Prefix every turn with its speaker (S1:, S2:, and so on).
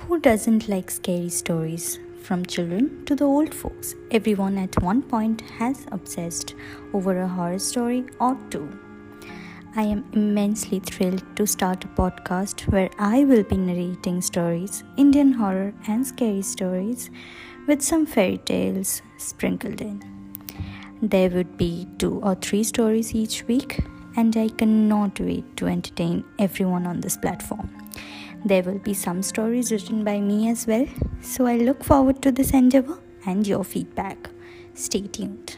S1: Who doesn't like scary stories? From children to the old folks, everyone at one point has obsessed over a horror story or two. I am immensely thrilled to start a podcast where I will be narrating stories, Indian horror and scary stories, with some fairy tales sprinkled in. There would be two or three stories each week, and I cannot wait to entertain everyone on this platform. There will be some stories written by me as well, so I look forward to this endeavor and your feedback. Stay tuned.